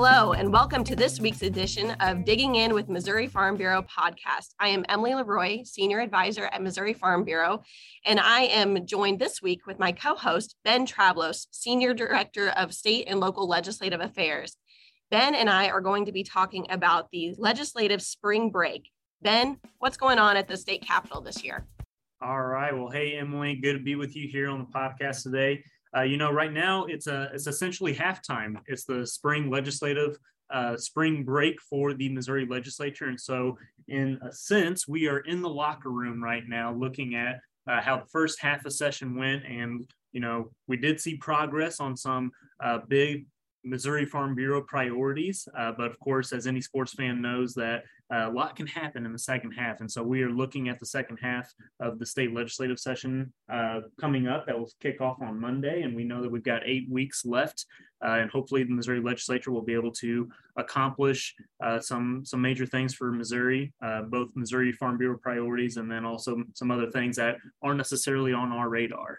Hello, and welcome to this week's edition of Digging In with Missouri Farm Bureau podcast. I am Emily LeRoy, Senior Advisor at Missouri Farm Bureau, and I am joined this week with my co host, Ben Travlos, Senior Director of State and Local Legislative Affairs. Ben and I are going to be talking about the legislative spring break. Ben, what's going on at the state capitol this year? All right. Well, hey, Emily, good to be with you here on the podcast today. Uh, you know, right now it's a it's essentially halftime. It's the spring legislative uh, spring break for the Missouri legislature, and so in a sense, we are in the locker room right now, looking at uh, how the first half of session went, and you know, we did see progress on some uh, big Missouri Farm Bureau priorities. Uh, but of course, as any sports fan knows, that uh, a lot can happen in the second half. And so we are looking at the second half of the state legislative session uh, coming up that will kick off on Monday. And we know that we've got eight weeks left. Uh, and hopefully, the Missouri legislature will be able to accomplish uh, some, some major things for Missouri, uh, both Missouri Farm Bureau priorities and then also some other things that aren't necessarily on our radar.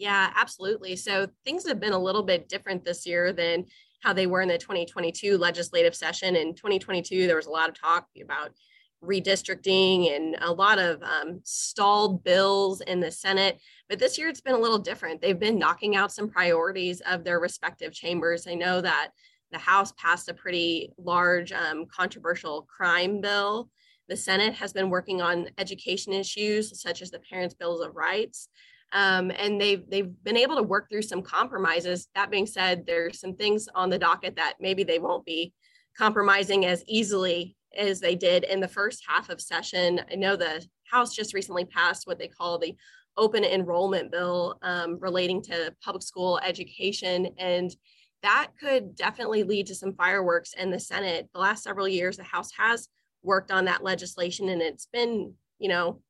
Yeah, absolutely. So things have been a little bit different this year than how they were in the 2022 legislative session. In 2022, there was a lot of talk about redistricting and a lot of um, stalled bills in the Senate. But this year, it's been a little different. They've been knocking out some priorities of their respective chambers. I know that the House passed a pretty large um, controversial crime bill. The Senate has been working on education issues such as the Parents' Bills of Rights. Um, and they've they've been able to work through some compromises. That being said, there's some things on the docket that maybe they won't be compromising as easily as they did in the first half of session. I know the House just recently passed what they call the open enrollment bill um, relating to public school education, and that could definitely lead to some fireworks in the Senate. The last several years, the House has worked on that legislation, and it's been you know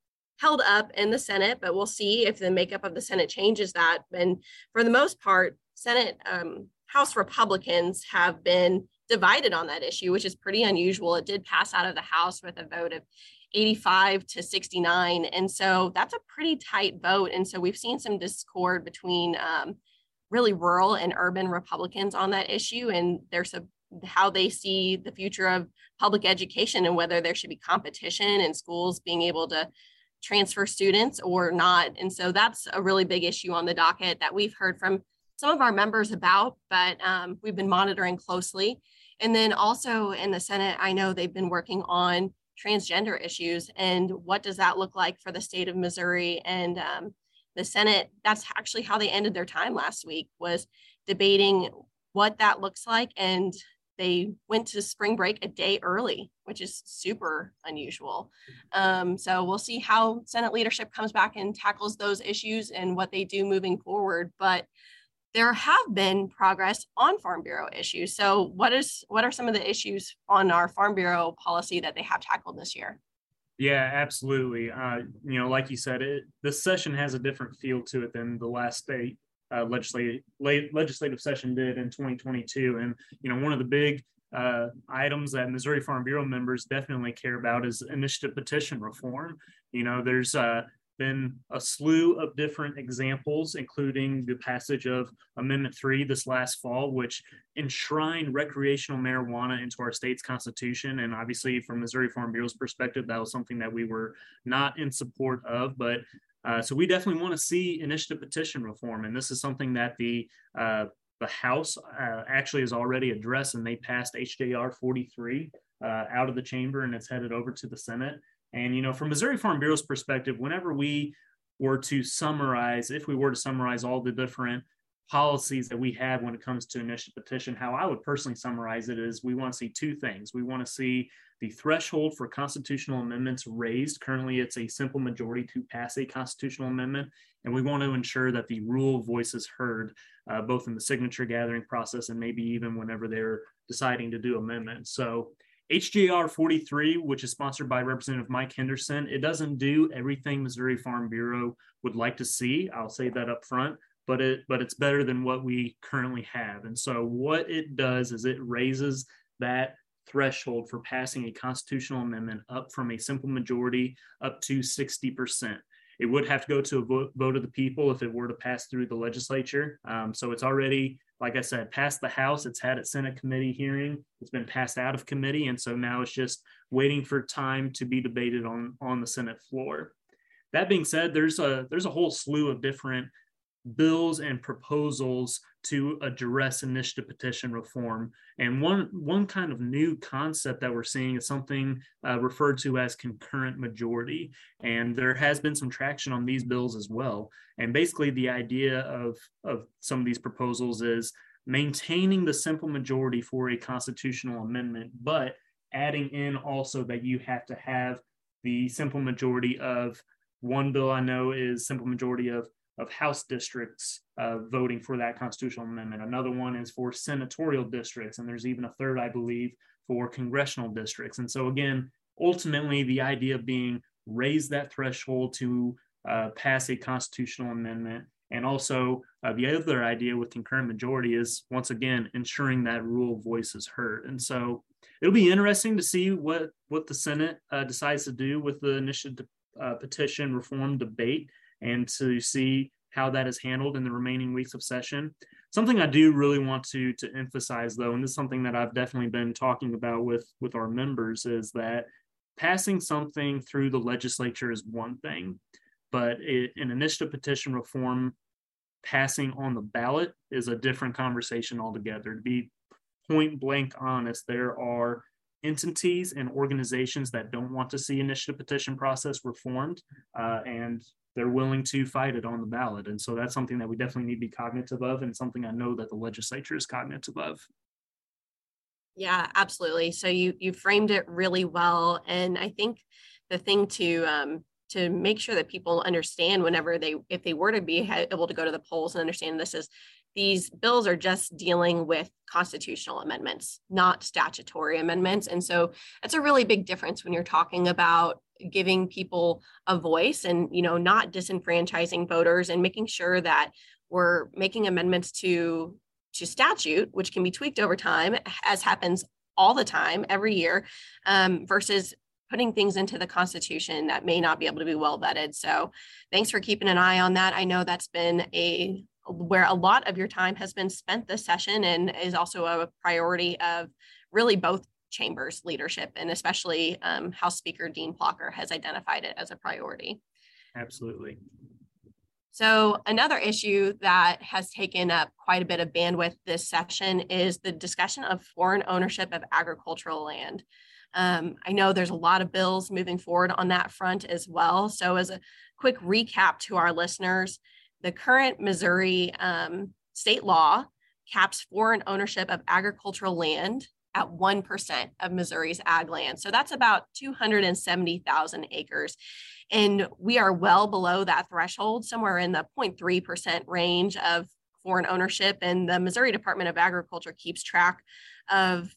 held up in the Senate, but we'll see if the makeup of the Senate changes that. And for the most part, Senate um, House Republicans have been divided on that issue, which is pretty unusual. It did pass out of the House with a vote of 85 to 69. And so that's a pretty tight vote. And so we've seen some discord between um, really rural and urban Republicans on that issue. And there's a how they see the future of public education and whether there should be competition and schools being able to transfer students or not. And so that's a really big issue on the docket that we've heard from some of our members about, but um, we've been monitoring closely. And then also in the Senate, I know they've been working on transgender issues and what does that look like for the state of Missouri and um, the Senate. That's actually how they ended their time last week was debating what that looks like and they went to spring break a day early, which is super unusual. Um, so we'll see how Senate leadership comes back and tackles those issues and what they do moving forward. But there have been progress on Farm Bureau issues. So what is what are some of the issues on our Farm Bureau policy that they have tackled this year? Yeah, absolutely. Uh, you know, like you said, it, this session has a different feel to it than the last state uh, legislative legislative session did in 2022. And you know, one of the big uh, items that Missouri Farm Bureau members definitely care about is initiative petition reform. You know, there's uh, been a slew of different examples, including the passage of Amendment 3 this last fall, which enshrined recreational marijuana into our state's constitution. And obviously, from Missouri Farm Bureau's perspective, that was something that we were not in support of. But uh, so we definitely want to see initiative petition reform, and this is something that the uh, the House uh, actually has already addressed, and they passed HJR 43 uh, out of the chamber, and it's headed over to the Senate. And you know, from Missouri Farm Bureau's perspective, whenever we were to summarize, if we were to summarize all the different policies that we have when it comes to initiative petition, how I would personally summarize it is we want to see two things. We want to see the threshold for constitutional amendments raised. Currently, it's a simple majority to pass a constitutional amendment. And we want to ensure that the rule voice is heard, uh, both in the signature gathering process and maybe even whenever they're deciding to do amendments. So, HJR 43, which is sponsored by Representative Mike Henderson, it doesn't do everything Missouri Farm Bureau would like to see. I'll say that up front but it but it's better than what we currently have. And so what it does is it raises that threshold for passing a constitutional amendment up from a simple majority up to 60%. It would have to go to a vote, vote of the people if it were to pass through the legislature. Um, so it's already like I said, passed the House. It's had its Senate committee hearing. It's been passed out of committee, and so now it's just waiting for time to be debated on on the Senate floor. That being said, there's a there's a whole slew of different bills and proposals to address initiative petition reform. And one one kind of new concept that we're seeing is something uh, referred to as concurrent majority. And there has been some traction on these bills as well. And basically, the idea of of some of these proposals is maintaining the simple majority for a constitutional amendment, but adding in also that you have to have the simple majority of one bill I know is simple majority of of House districts uh, voting for that constitutional amendment. Another one is for senatorial districts, and there's even a third, I believe, for congressional districts. And so, again, ultimately, the idea being raise that threshold to uh, pass a constitutional amendment. And also, uh, the other idea with concurrent majority is once again ensuring that rural voice is heard. And so, it'll be interesting to see what what the Senate uh, decides to do with the initiative uh, petition reform debate and to see how that is handled in the remaining weeks of session. Something I do really want to to emphasize though, and this is something that I've definitely been talking about with with our members, is that passing something through the legislature is one thing, but it, an initiative petition reform passing on the ballot is a different conversation altogether. To be point blank honest, there are entities and organizations that don't want to see initiative petition process reformed, uh, and they're willing to fight it on the ballot. And so that's something that we definitely need to be cognitive of, and something I know that the legislature is cognitive of. Yeah, absolutely. So you you framed it really well, and I think the thing to um, to make sure that people understand whenever they if they were to be able to go to the polls and understand this is these bills are just dealing with constitutional amendments, not statutory amendments. And so that's a really big difference when you're talking about giving people a voice and, you know, not disenfranchising voters and making sure that we're making amendments to to statute, which can be tweaked over time, as happens all the time, every year, um, versus putting things into the Constitution that may not be able to be well vetted. So, thanks for keeping an eye on that. I know that's been a where a lot of your time has been spent this session and is also a priority of really both chambers leadership and especially um, House Speaker Dean Plocher has identified it as a priority. Absolutely. So, another issue that has taken up quite a bit of bandwidth this session is the discussion of foreign ownership of agricultural land. Um, I know there's a lot of bills moving forward on that front as well. So, as a quick recap to our listeners, the current Missouri um, state law caps foreign ownership of agricultural land at 1% of Missouri's ag land. So that's about 270,000 acres. And we are well below that threshold, somewhere in the 0.3% range of foreign ownership. And the Missouri Department of Agriculture keeps track of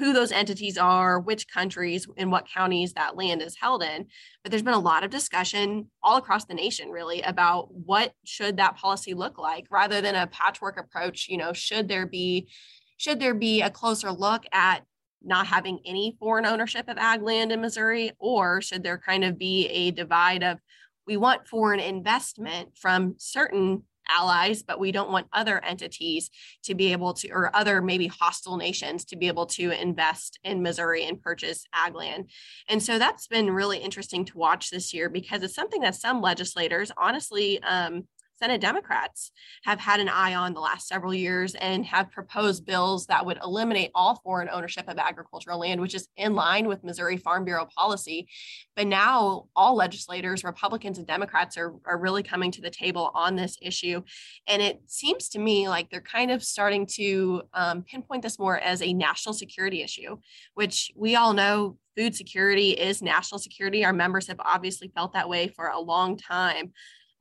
who those entities are, which countries, and what counties that land is held in. But there's been a lot of discussion all across the nation, really, about what should that policy look like, rather than a patchwork approach. You know, should there be should there be a closer look at not having any foreign ownership of ag land in Missouri, or should there kind of be a divide of we want foreign investment from certain allies, but we don't want other entities to be able to, or other maybe hostile nations to be able to invest in Missouri and purchase ag land. And so that's been really interesting to watch this year because it's something that some legislators honestly um, Senate Democrats have had an eye on the last several years and have proposed bills that would eliminate all foreign ownership of agricultural land, which is in line with Missouri Farm Bureau policy. But now all legislators, Republicans and Democrats, are, are really coming to the table on this issue. And it seems to me like they're kind of starting to um, pinpoint this more as a national security issue, which we all know food security is national security. Our members have obviously felt that way for a long time.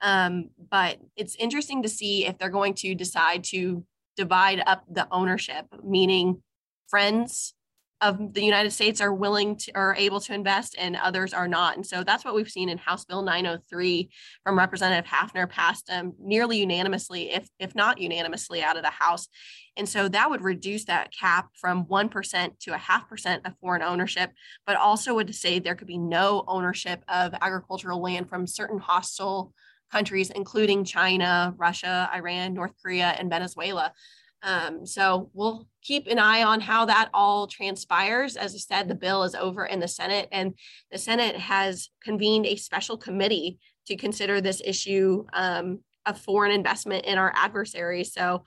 Um, but it's interesting to see if they're going to decide to divide up the ownership, meaning friends of the United States are willing to are able to invest and others are not. And so that's what we've seen in House Bill 903 from Representative Haffner passed um, nearly unanimously, if if not unanimously out of the House. And so that would reduce that cap from 1% to a half percent of foreign ownership, but also would say there could be no ownership of agricultural land from certain hostile countries, including China, Russia, Iran, North Korea, and Venezuela. Um, so we'll keep an eye on how that all transpires. As I said, the bill is over in the Senate, and the Senate has convened a special committee to consider this issue um, of foreign investment in our adversaries. So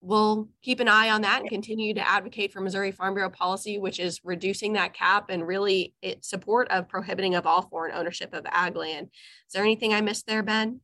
we'll keep an eye on that and continue to advocate for Missouri Farm Bureau policy, which is reducing that cap and really its support of prohibiting of all foreign ownership of ag land. Is there anything I missed there, Ben?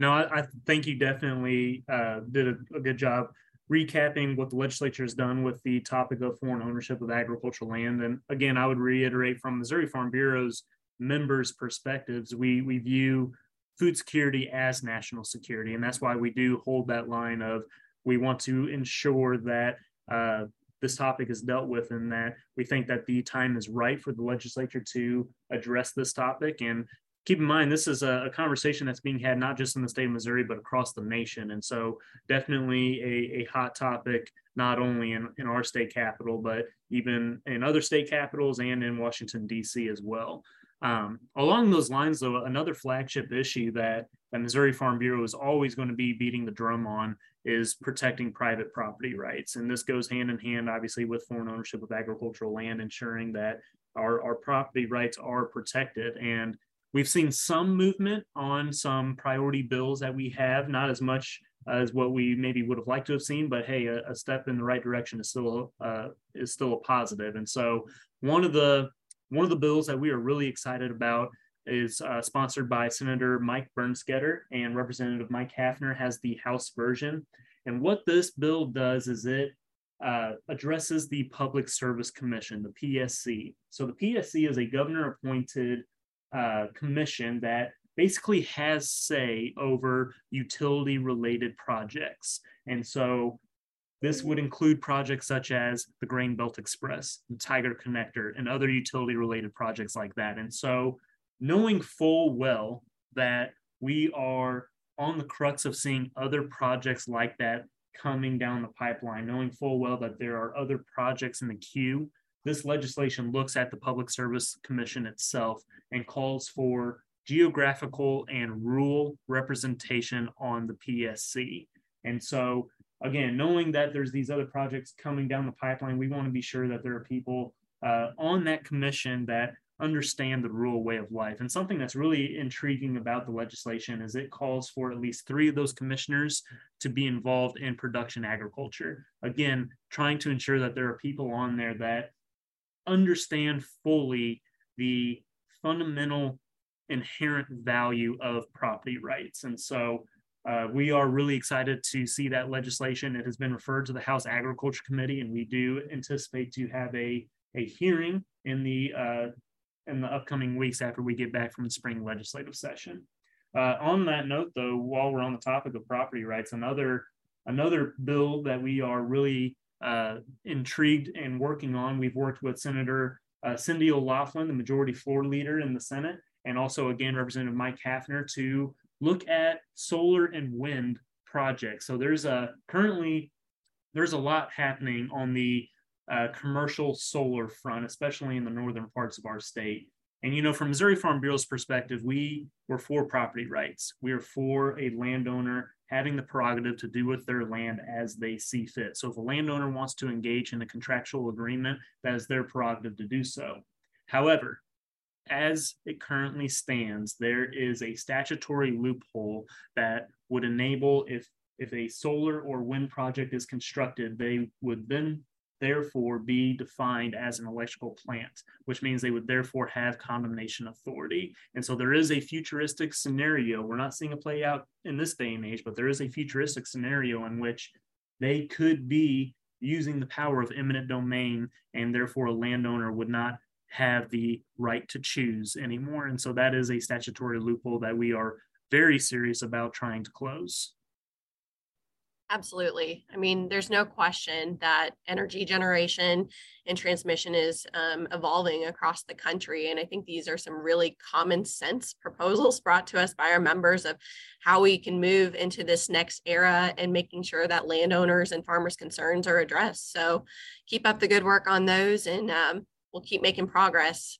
No, I, I think you definitely uh, did a, a, good job recapping what the legislature has done with the topic of foreign ownership of agricultural land. And again, I would reiterate from Missouri Farm Bureau's members' perspectives, we we view food security as national security, and that's why we do hold that line of we want to ensure that uh, this topic is dealt with and that we think that the time is right for the legislature to address this topic. And keep in mind this is a, a, conversation that's being had not just in the state of missouri but across the nation. And so definitely a, a hot topic not only in, in our state capital but even in other state capitals and in washington d.c as well um, along those lines though another flagship issue that the missouri farm bureau is always going to be beating the drum on is protecting private property rights and this goes hand in hand obviously with foreign ownership of agricultural land ensuring that our, our property rights are protected and We've seen some movement on some priority bills that we have, not as much as what we maybe would have liked to have seen, but hey, a, a step in the right direction is still uh, is still a positive. And so one of the one of the bills that we are really excited about is uh, sponsored by Senator Mike Bernskoetter and Representative Mike Haffner has the House version. And what this bill does is it uh, addresses the Public Service Commission, the PSC. So the PSC is a governor appointed uh, commission that basically has say over utility related projects. And so this would include projects such as the Grain Belt Express, the Tiger Connector, and other utility related projects like that. And so knowing full well that we are on the crux of seeing other projects like that coming down the pipeline, knowing full well that there are other projects in the queue this legislation looks at the Public Service Commission itself and calls for geographical and rural representation on the PSC. And so, again, knowing that there's these other projects coming down the pipeline, we want to be sure that there are people uh, on that commission that understand the rural way of life. And something that's really intriguing about the legislation is it calls for at least three of those commissioners to be involved in production agriculture. Again, trying to ensure that there are people on there that understand fully the fundamental inherent value of property rights. And so uh, we are really excited to see that legislation. It has been referred to the House Agriculture Committee, and we do anticipate to have a, a hearing in the uh, in the upcoming weeks after we get back from the spring legislative session. Uh, on that note, though, while we're on the topic of property rights, another another bill that we are really uh, intrigued and working on. We've worked with Senator uh, Cindy O'Laughlin, the majority floor leader in the Senate, and also again Representative Mike Haffner to look at solar and wind projects. So there's a currently there's a lot happening on the uh, commercial solar front, especially in the northern parts of our state. And you know, from Missouri Farm Bureau's perspective, we were for property rights. We are for a landowner having the prerogative to do with their land as they see fit. So if a landowner wants to engage in a contractual agreement, that is their prerogative to do so. However, as it currently stands, there is a statutory loophole that would enable if if a solar or wind project is constructed, they would then therefore be defined as an electrical plant, which means they would therefore have condemnation authority. And so there is a futuristic scenario. We're not seeing it play out in this day and age, but there is a futuristic scenario in which they could be using the power of eminent domain, and therefore a landowner would not have the right to choose anymore. And so that is a statutory loophole that we are very serious about trying to close. Absolutely. I mean, there's no question that energy generation and transmission is um, evolving across the country. And I think these are some really common sense proposals brought to us by our members of how we can move into this next era and making sure that landowners and farmers' concerns are addressed. So keep up the good work on those and um, we'll keep making progress.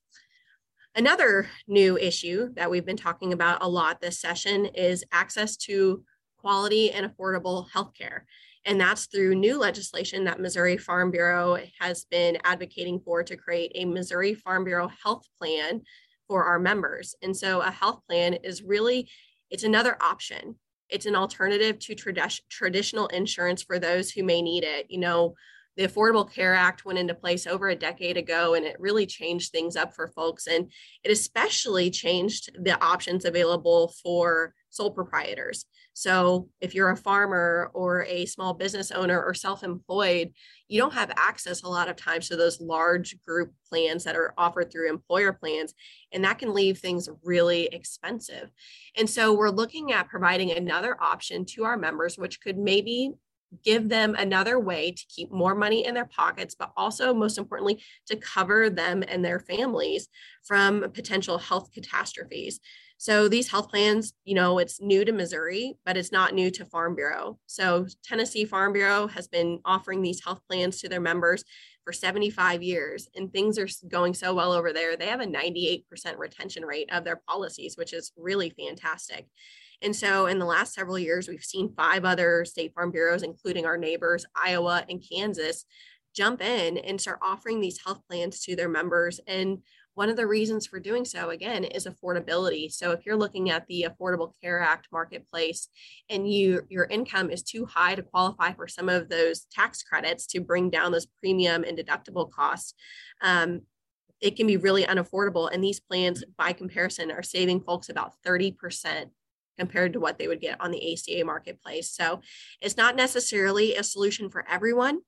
Another new issue that we've been talking about a lot this session is access to quality and affordable healthcare. And that's through new legislation that Missouri Farm Bureau has been advocating for to create a Missouri Farm Bureau health plan for our members. And so a health plan is really it's another option. It's an alternative to trad- traditional insurance for those who may need it. You know, the Affordable Care Act went into place over a decade ago and it really changed things up for folks. And it especially changed the options available for sole proprietors. So if you're a farmer or a small business owner or self employed, you don't have access a lot of times to those large group plans that are offered through employer plans. And that can leave things really expensive. And so we're looking at providing another option to our members, which could maybe give them another way to keep more money in their pockets, but also, most importantly, to cover them and their families from potential health catastrophes. So these health plans, you know, it's new to Missouri, but it's not new to Farm Bureau. So Tennessee Farm Bureau has been offering these health plans to their members for 75 years, and things are going so well over there. They have a 98% retention rate of their policies, which is really fantastic. And so in the last several years, we've seen five other state farm bureaus, including our neighbors, Iowa and Kansas, jump in and start offering these health plans to their members. And one of the reasons for doing so, again, is affordability. So if you're looking at the Affordable Care Act marketplace and you your income is too high to qualify for some of those tax credits to bring down those premium and deductible costs, um, it can be really unaffordable. And these plans, by comparison, are saving folks about 30% compared to what they would get on the ACA marketplace. So it's not necessarily a solution for everyone,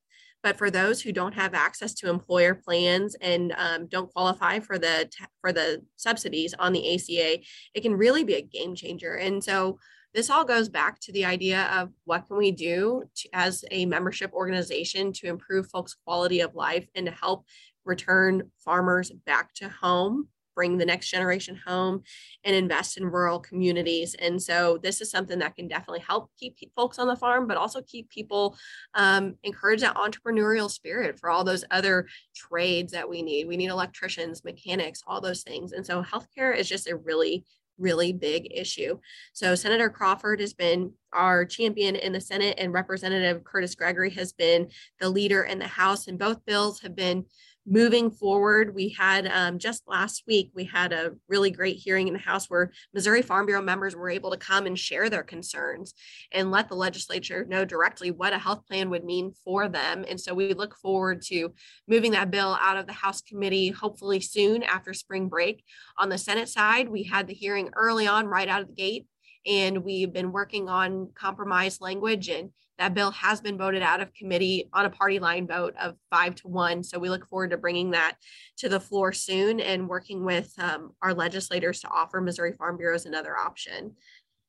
but for those who don't have access to employer plans and um, don't qualify for the for the subsidies on the ACA, it can really be a game changer. And so this all goes back to the idea of what can we do to, as a membership organization to improve folks' quality of life and to help return farmers back to home bring the next generation home and invest in rural communities. And so this is something that can definitely help keep folks on the farm, but also keep people um, encourage that entrepreneurial spirit for all those other trades that we need. We need electricians, mechanics, all those things. And so healthcare is just a really really big issue. So Senator Crawford has been our champion in the Senate and Representative Kurtis Gregory has been the leader in the House and both bills have been moving forward, we had um, just last week, we had a really great hearing in the House where Missouri Farm Bureau members were able to come and share their concerns and let the legislature know directly what a health plan would mean for them. And so we look forward to moving that bill out of the House committee hopefully soon after spring break. On the Senate side, we had the hearing early on, right out of the gate and we've been working on compromise language and that bill has been voted out of committee on a party line vote of five to one. So we look forward to bringing that to the floor soon and working with um, our legislators to offer Missouri Farm Bureaus another option.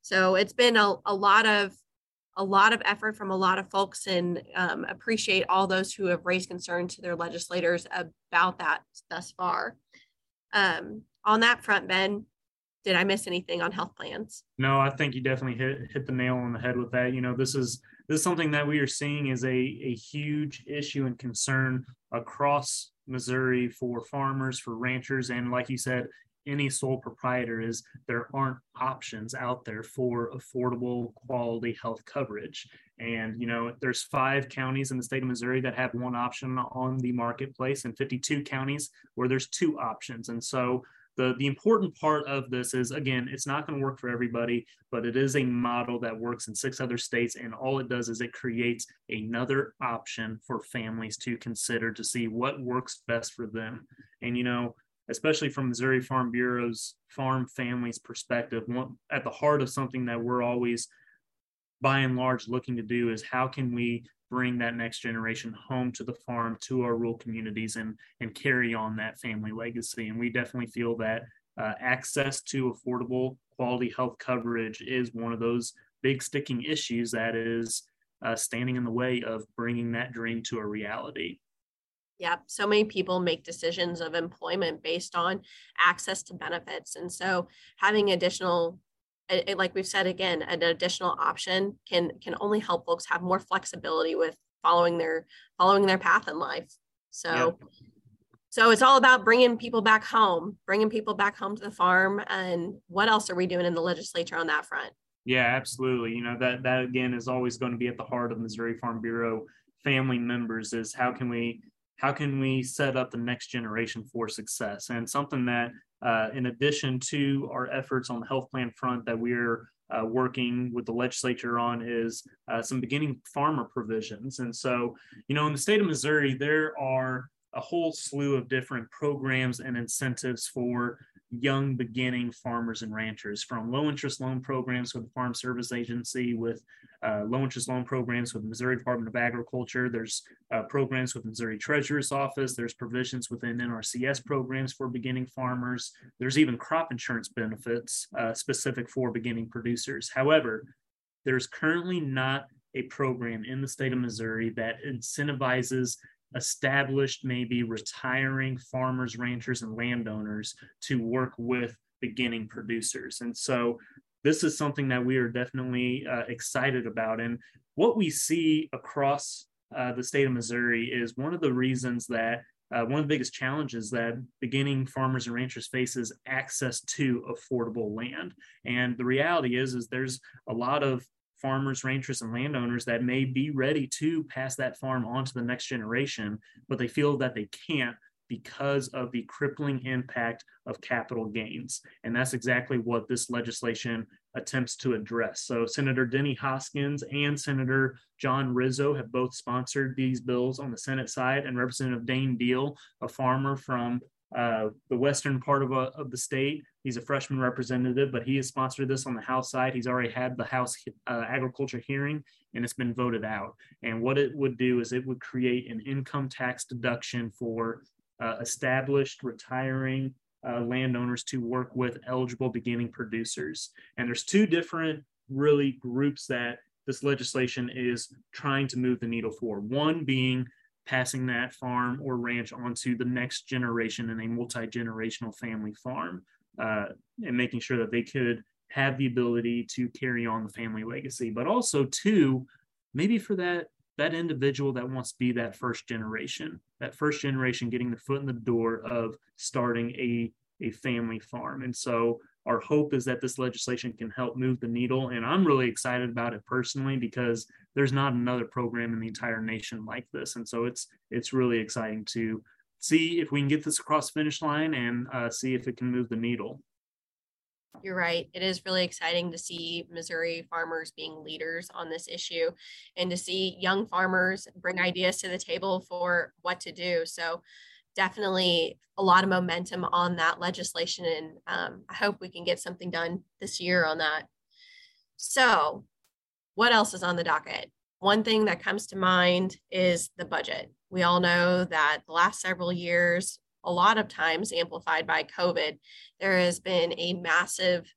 So it's been a, a lot of a lot of effort from a lot of folks and um, appreciate all those who have raised concern to their legislators about that thus far. Um, on that front, Ben, did I miss anything on health plans? No, I think you definitely hit hit the nail on the head with that. You know, this is this is something that we are seeing is a, a huge issue and concern across Missouri for farmers, for ranchers, and like you said, any sole proprietor is there aren't options out there for affordable quality health coverage. And you know there's five counties in the state of missouri that have one option on the marketplace and 52 counties where there's two options. And so the the important part of this is again it's not going to work for everybody but it is a model that works in six other states and all it does is it creates another option for families to consider to see what works best for them. And you know especially from missouri farm bureau's farm families perspective one, at the heart of something that we're always by and large looking to do is how can we bring that next generation home to the farm to our rural communities and and carry on that family legacy. And we definitely feel that uh, access to affordable quality health coverage is one of those big sticking issues that is uh, standing in the way of bringing that dream to a reality. Yeah, so many people make decisions of employment based on access to benefits. And so having additional it, like we've said again, an additional option can can only help folks have more flexibility with following their following their path in life. So. Yeah. So it's all about bringing people back home, bringing people back home to the farm. And what else are we doing in the legislature on that front? Yeah, absolutely. You know, that that again is always going to be at the heart of Missouri Farm Bureau family members is how can we how can we set up the next generation for success? And something that uh, in addition to our efforts on the health plan front that we're uh, working with the legislature on is uh, some beginning farmer provisions. And so you know in the state of missouri there are a whole slew of different programs and incentives for young beginning farmers and ranchers from low interest loan programs with the Farm Service Agency, with uh, low interest loan programs with the Missouri Department of Agriculture. There's uh, programs with Missouri Treasurer's Office. There's provisions within NRCS programs for beginning farmers. There's even crop insurance benefits uh, specific for beginning producers. However, there's currently not a program in the state of Missouri that incentivizes established, maybe retiring farmers, ranchers, and landowners to work with beginning producers. And so this is something that we are definitely uh, excited about. And what we see across uh, the state of Missouri is one of the reasons that uh, one of the biggest challenges that beginning farmers and ranchers face is access to affordable land. And the reality is, is there's a lot of farmers, ranchers, and landowners that may be ready to pass that farm on to the next generation, but they feel that they can't because of the crippling impact of capital gains. And that's exactly what this legislation attempts to address. So, Senator Denny Hoskins and Senator John Rizzo have both sponsored these bills on the Senate side, and Representative Dane Diehl, a farmer from uh, the western part of, uh, of the state. He's a freshman representative, but he has sponsored this on the House side. He's already had the House uh, agriculture hearing and it's been voted out. And what it would do is it would create an income tax deduction for uh, established retiring uh, landowners to work with eligible beginning producers. And there's two different really groups that this legislation is trying to move the needle for. One being passing that farm or ranch onto the next generation in a multi-generational family farm uh, and making sure that they could have the ability to carry on the family legacy but also two maybe for that that individual that wants to be that first generation that first generation getting the foot in the door of starting a a family farm and so our hope is that this legislation can help move the needle. And I'm really excited about it personally because there's not another program in the entire nation like this. And so it's it's really exciting to see if we can get this across the finish line and uh, see if it can move the needle. You're right. It is really exciting to see Missouri farmers being leaders on this issue and to see young farmers bring ideas to the table for what to do. So definitely a lot of momentum on that legislation. And um, I hope we can get something done this year on that. So, what else is on the docket? One thing that comes to mind is the budget. We all know that the last several years, a lot of times amplified by COVID, there has been a massive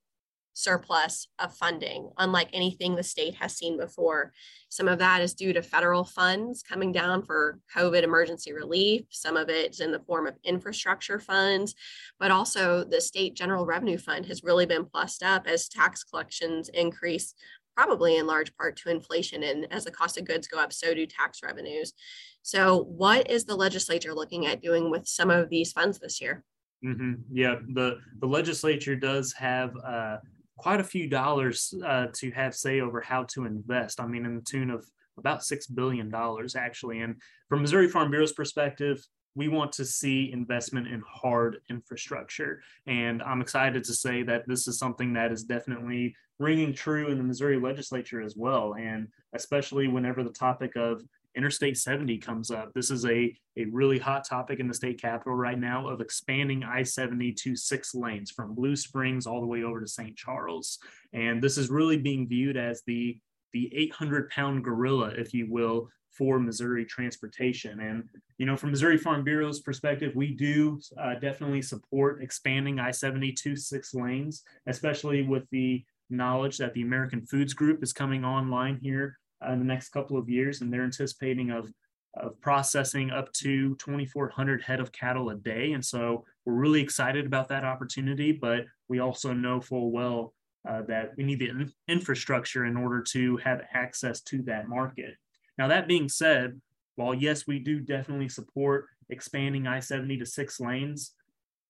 surplus of funding, unlike anything the state has seen before. Some of that is due to federal funds coming down for COVID emergency relief. Some of it is in the form of infrastructure funds, but also the state general revenue fund has really been plussed up as tax collections increase probably in large part to inflation. And as the cost of goods go up, so do tax revenues. So, what is the legislature looking at doing with some of these funds this year? Mm-hmm. Yeah, the the legislature does have uh, quite a few dollars uh, to have say over how to invest. I mean, in the tune of about $6 billion, actually. And from Missouri Farm Bureau's perspective, we want to see investment in hard infrastructure. And I'm excited to say that this is something that is definitely ringing true in the Missouri legislature as well. And especially whenever the topic of Interstate 70 comes up. This is a, a really hot topic in the state capitol right now of expanding I 70 to six lanes from Blue Springs all the way over to St. Charles. And this is really being viewed as the, the 800 pound gorilla, if you will, for Missouri transportation. And, you know, from Missouri Farm Bureau's perspective, we do uh, definitely support expanding I 70 to six lanes, especially with the knowledge that the American Foods Group is coming online here uh, in the next couple of years, and they're anticipating of of processing up to 2,400 head of cattle a day. And so we're really excited about that opportunity, but we also know full well uh, that we need the in- infrastructure in order to have access to that market. Now, that being said, while yes, we do definitely support expanding I 70 to six lanes,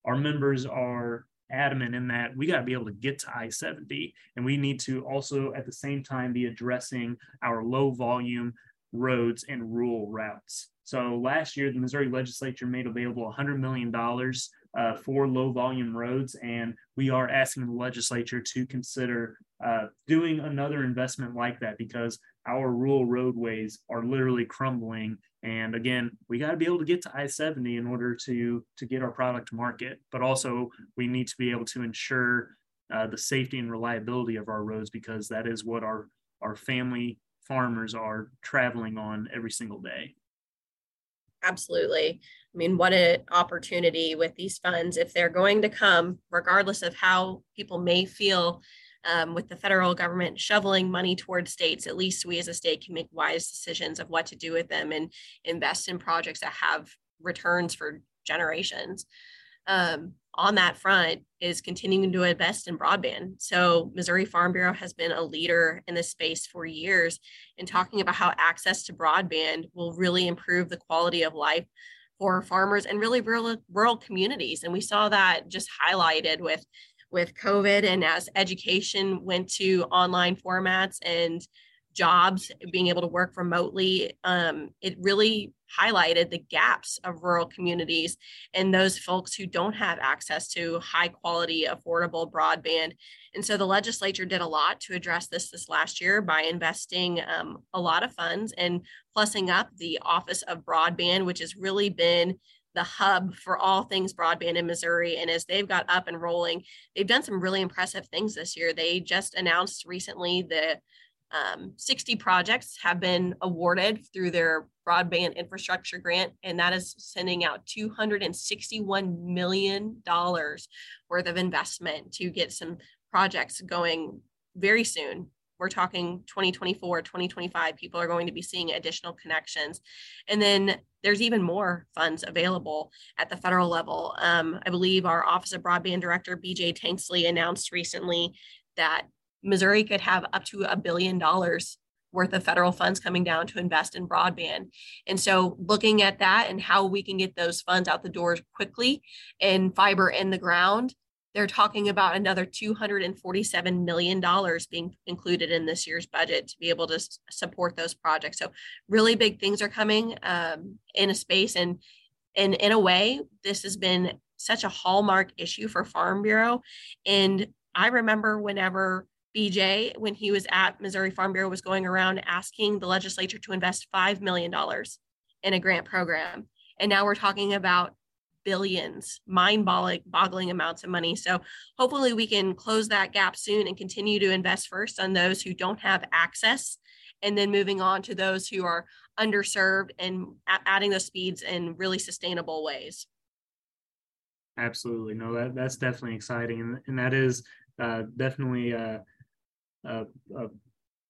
our members are adamant in that we got to be able to get to I 70. And we need to also, at the same time, be addressing our low volume roads and rural routes. So last year, the Missouri legislature made available $100 million uh, for low volume roads, and we are asking the legislature to consider uh, doing another investment like that because our rural roadways are literally crumbling. And again, we got to be able to get to I-70 in order to to get our product to market, but also we need to be able to ensure uh, the safety and reliability of our roads because that is what our our family farmers are traveling on every single day absolutely. I mean, what an opportunity with these funds if they're going to come, regardless of how people may feel um, with the federal government shoveling money towards states, at least we as a state can make wise decisions of what to do with them and invest in projects that have returns for generations. Um, on that front is continuing to invest in broadband. So, Missouri Farm Bureau has been a leader in this space for years in talking about how access to broadband will really improve the quality of life for farmers and really rural, rural communities. And we saw that just highlighted with with COVID and as education went to online formats and jobs, being able to work remotely, um, it really highlighted the gaps of rural communities and those folks who don't have access to high quality, affordable broadband. And so the legislature did a lot to address this this last year by investing um, a lot of funds and plussing up the Office of Broadband, which has really been the hub for all things broadband in Missouri. And as they've got up and rolling, they've done some really impressive things this year. They just announced recently the um, 60 projects have been awarded through their broadband infrastructure grant, and that is sending out $261 million worth of investment to get some projects going very soon. We're talking 2024, 2025. People are going to be seeing additional connections. And then there's even more funds available at the federal level. Um, I believe our Office of Broadband Director, BJ Tanksley, announced recently that Missouri could have up to a billion dollars worth of federal funds coming down to invest in broadband. And so looking at that and how we can get those funds out the doors quickly and fiber in the ground, they're talking about another $247 million being included in this year's budget to be able to support those projects. So really big things are coming um, in a space and and in a way, this has been such a hallmark issue for Farm Bureau. And I remember whenever BJ, when he was at Missouri Farm Bureau, was going around asking the legislature to invest $5 million in a grant program. And now we're talking about billions, mind boggling amounts of money. So hopefully we can close that gap soon and continue to invest first on those who don't have access and then moving on to those who are underserved and adding those speeds in really sustainable ways. Absolutely. No, that, that's definitely exciting. And, and that is uh, definitely uh, a, a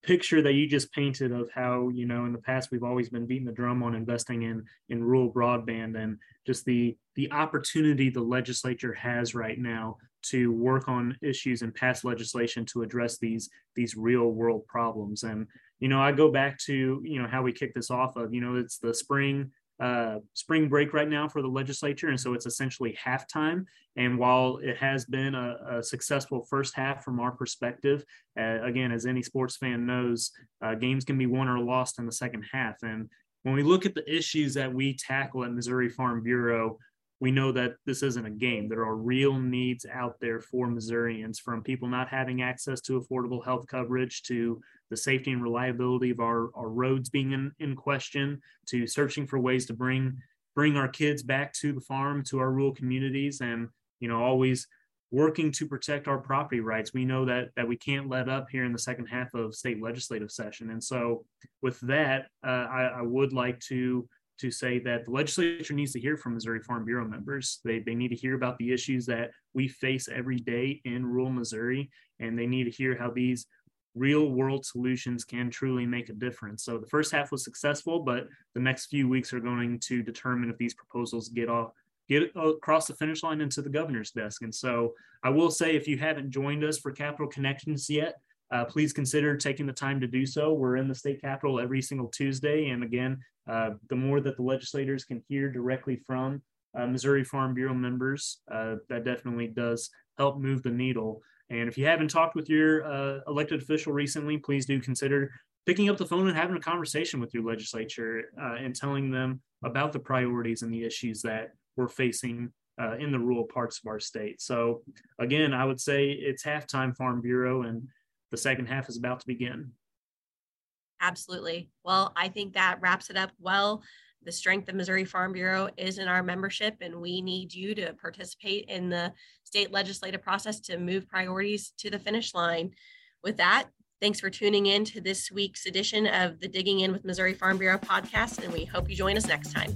picture that you just painted of how you know in the past we've always been beating the drum on investing in in rural broadband and just the the opportunity the legislature has right now to work on issues and pass legislation to address these these real world problems. And you know i go back to you know how we kick this off of you know it's the spring uh, spring break right now for the legislature, and so it's essentially halftime. And while it has been a, a successful first half from our perspective, uh, again, as any sports fan knows, uh, games can be won or lost in the second half. And when we look at the issues that we tackle at Missouri Farm Bureau, we know that this isn't a game. There are real needs out there for Missourians from people not having access to affordable health coverage to the safety and reliability of our, our roads being in, in question to searching for ways to bring bring our kids back to the farm to our rural communities and you know always working to protect our property rights we know that that we can't let up here in the second half of state legislative session and so with that uh, I, I would like to to say that the legislature needs to hear from Missouri Farm Bureau members. They, they need to hear about the issues that we face every day in rural Missouri, and they need to hear how these real world solutions can truly make a difference. So the first half was successful, but the next few weeks are going to determine if these proposals get off get across the finish line into the governor's desk. And so I will say if you haven't joined us for Capital Connections yet, uh, please consider taking the time to do so. We're in the state capitol every single Tuesday. And again, uh, the more that the legislators can hear directly from uh, Missouri Farm Bureau members, uh, that definitely does help move the needle. And if you haven't talked with your uh, elected official recently, please do consider picking up the phone and having a conversation with your legislature uh, and telling them about the priorities and the issues that we're facing uh, in the rural parts of our state. So, again, I would say it's halftime Farm Bureau, and the second half is about to begin. Absolutely. Well, I think that wraps it up well. The strength of Missouri Farm Bureau is in our membership, and we need you to participate in the state legislative process to move priorities to the finish line. With that, thanks for tuning in to this week's edition of the Digging In with Missouri Farm Bureau podcast, and we hope you join us next time.